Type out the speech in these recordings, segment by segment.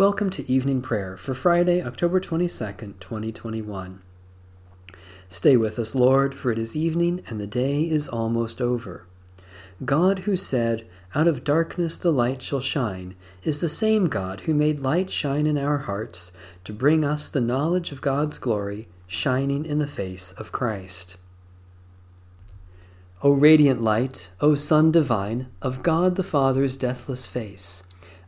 Welcome to evening prayer for Friday, October 22nd, 2021. Stay with us, Lord, for it is evening and the day is almost over. God, who said, Out of darkness the light shall shine, is the same God who made light shine in our hearts to bring us the knowledge of God's glory shining in the face of Christ. O radiant light, O Sun divine, of God the Father's deathless face,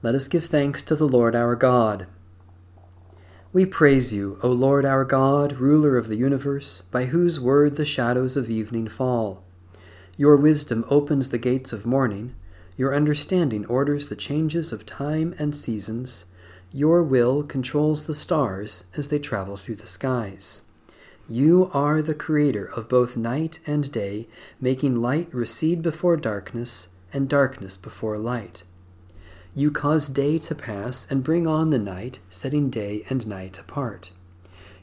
Let us give thanks to the Lord our God. We praise you, O Lord our God, ruler of the universe, by whose word the shadows of evening fall. Your wisdom opens the gates of morning, your understanding orders the changes of time and seasons, your will controls the stars as they travel through the skies. You are the creator of both night and day, making light recede before darkness and darkness before light. You cause day to pass and bring on the night, setting day and night apart.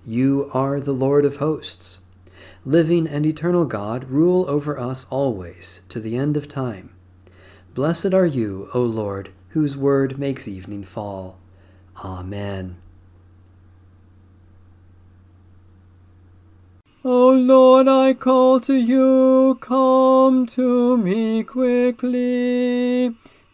You are the Lord of hosts. Living and eternal God, rule over us always, to the end of time. Blessed are you, O Lord, whose word makes evening fall. Amen. O Lord, I call to you, come to me quickly.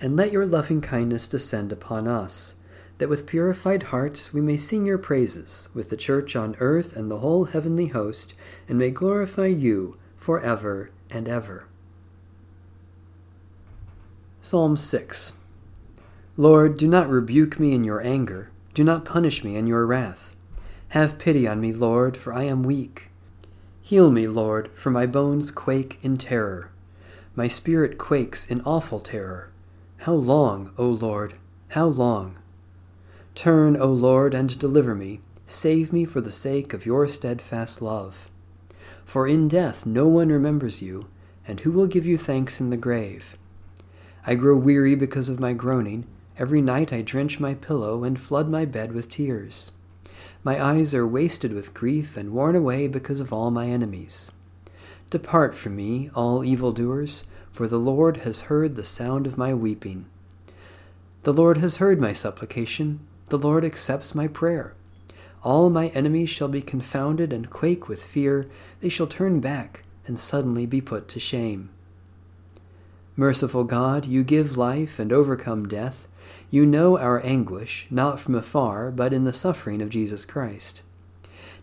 and let your loving kindness descend upon us, that with purified hearts we may sing your praises with the church on earth and the whole heavenly host, and may glorify you for ever and ever. Psalm 6 Lord, do not rebuke me in your anger, do not punish me in your wrath. Have pity on me, Lord, for I am weak. Heal me, Lord, for my bones quake in terror. My spirit quakes in awful terror. How long, O Lord, how long? Turn, O Lord, and deliver me. Save me for the sake of your steadfast love. For in death no one remembers you, and who will give you thanks in the grave? I grow weary because of my groaning. Every night I drench my pillow and flood my bed with tears. My eyes are wasted with grief and worn away because of all my enemies. Depart from me, all evildoers for the Lord has heard the sound of my weeping. The Lord has heard my supplication, the Lord accepts my prayer. All my enemies shall be confounded and quake with fear, they shall turn back and suddenly be put to shame. Merciful God, you give life and overcome death. You know our anguish, not from afar, but in the suffering of Jesus Christ.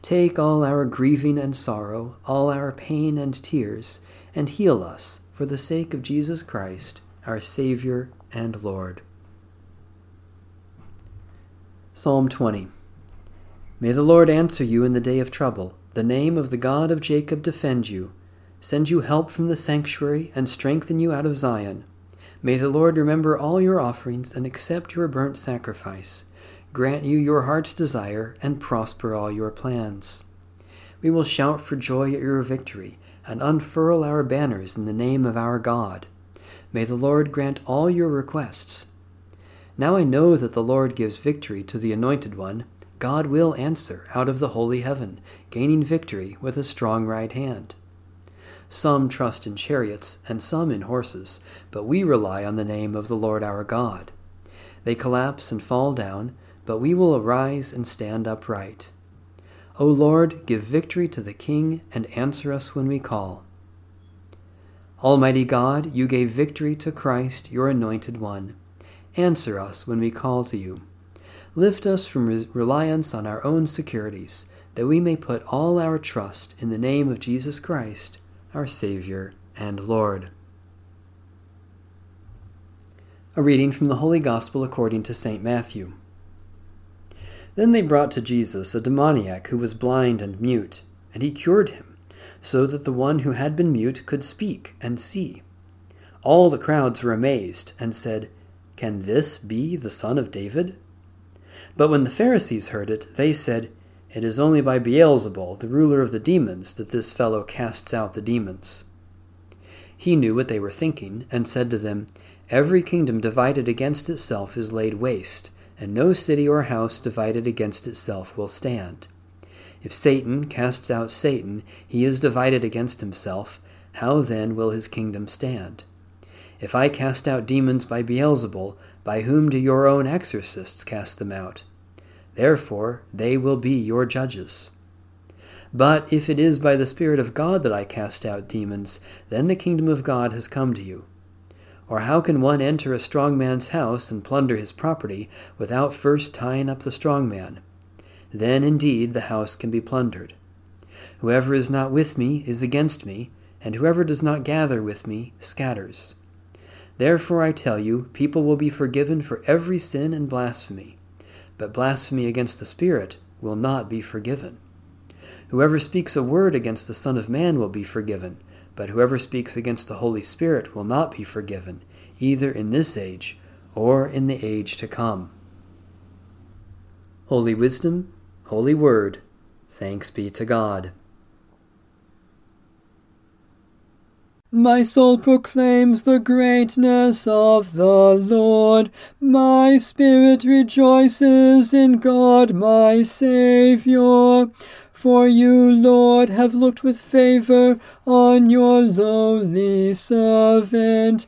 Take all our grieving and sorrow, all our pain and tears, and heal us for the sake of Jesus Christ, our Savior and Lord. Psalm 20 May the Lord answer you in the day of trouble. The name of the God of Jacob defend you send you help from the sanctuary, and strengthen you out of Zion. May the Lord remember all your offerings and accept your burnt sacrifice, grant you your heart's desire, and prosper all your plans. We will shout for joy at your victory, and unfurl our banners in the name of our God. May the Lord grant all your requests. Now I know that the Lord gives victory to the anointed one. God will answer out of the holy heaven, gaining victory with a strong right hand. Some trust in chariots, and some in horses, but we rely on the name of the Lord our God. They collapse and fall down, but we will arise and stand upright. O Lord, give victory to the King, and answer us when we call. Almighty God, you gave victory to Christ, your anointed one. Answer us when we call to you. Lift us from re- reliance on our own securities, that we may put all our trust in the name of Jesus Christ our Savior and Lord. A reading from the Holy Gospel according to St. Matthew. Then they brought to Jesus a demoniac who was blind and mute, and he cured him, so that the one who had been mute could speak and see. All the crowds were amazed and said, Can this be the Son of David? But when the Pharisees heard it, they said, it is only by Beelzebul, the ruler of the demons, that this fellow casts out the demons. He knew what they were thinking, and said to them, Every kingdom divided against itself is laid waste, and no city or house divided against itself will stand. If Satan casts out Satan, he is divided against himself. How then will his kingdom stand? If I cast out demons by Beelzebul, by whom do your own exorcists cast them out? Therefore they will be your judges. But if it is by the Spirit of God that I cast out demons, then the kingdom of God has come to you. Or how can one enter a strong man's house and plunder his property without first tying up the strong man? Then indeed the house can be plundered. Whoever is not with me is against me, and whoever does not gather with me scatters. Therefore I tell you, people will be forgiven for every sin and blasphemy but blasphemy against the Spirit will not be forgiven. Whoever speaks a word against the Son of Man will be forgiven, but whoever speaks against the Holy Spirit will not be forgiven, either in this age or in the age to come. Holy Wisdom, Holy Word, thanks be to God. My soul proclaims the greatness of the Lord. My spirit rejoices in God my Saviour. For you, Lord, have looked with favor on your lowly servant.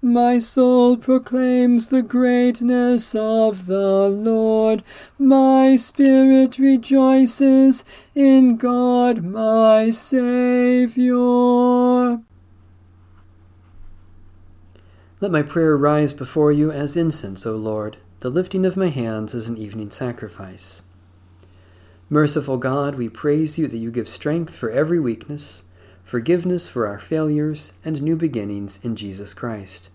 My soul proclaims the greatness of the Lord. My spirit rejoices in God my Saviour. Let my prayer rise before you as incense, O Lord, the lifting of my hands as an evening sacrifice. Merciful God, we praise you that you give strength for every weakness forgiveness for our failures, and new beginnings in Jesus Christ.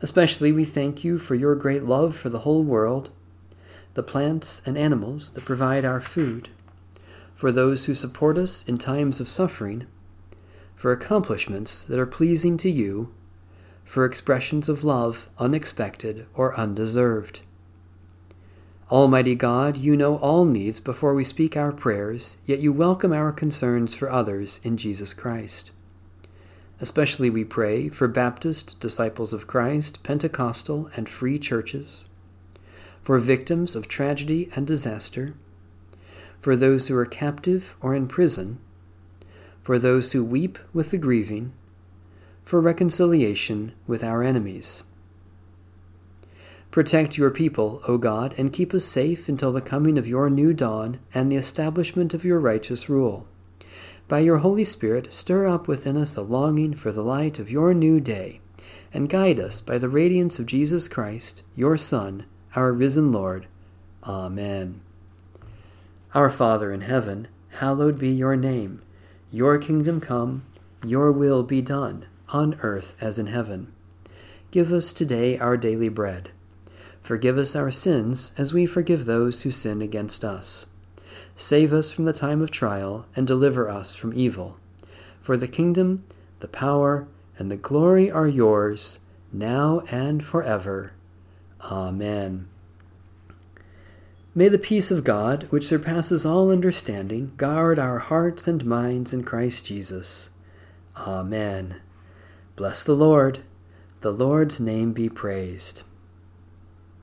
Especially we thank you for your great love for the whole world, the plants and animals that provide our food, for those who support us in times of suffering, for accomplishments that are pleasing to you, for expressions of love unexpected or undeserved. Almighty God, you know all needs before we speak our prayers, yet you welcome our concerns for others in Jesus Christ. Especially we pray for Baptist, Disciples of Christ, Pentecostal, and free churches, for victims of tragedy and disaster, for those who are captive or in prison, for those who weep with the grieving, for reconciliation with our enemies Protect your people, O God, and keep us safe until the coming of your new dawn and the establishment of your righteous rule. By your Holy Spirit, stir up within us a longing for the light of your new day, and guide us by the radiance of Jesus Christ, your Son, our risen Lord. Amen. Our Father in heaven, hallowed be your name. Your kingdom come, your will be done, on earth as in heaven. Give us today our daily bread Forgive us our sins as we forgive those who sin against us. Save us from the time of trial and deliver us from evil. For the kingdom, the power, and the glory are yours, now and forever. Amen. May the peace of God, which surpasses all understanding, guard our hearts and minds in Christ Jesus. Amen. Bless the Lord. The Lord's name be praised.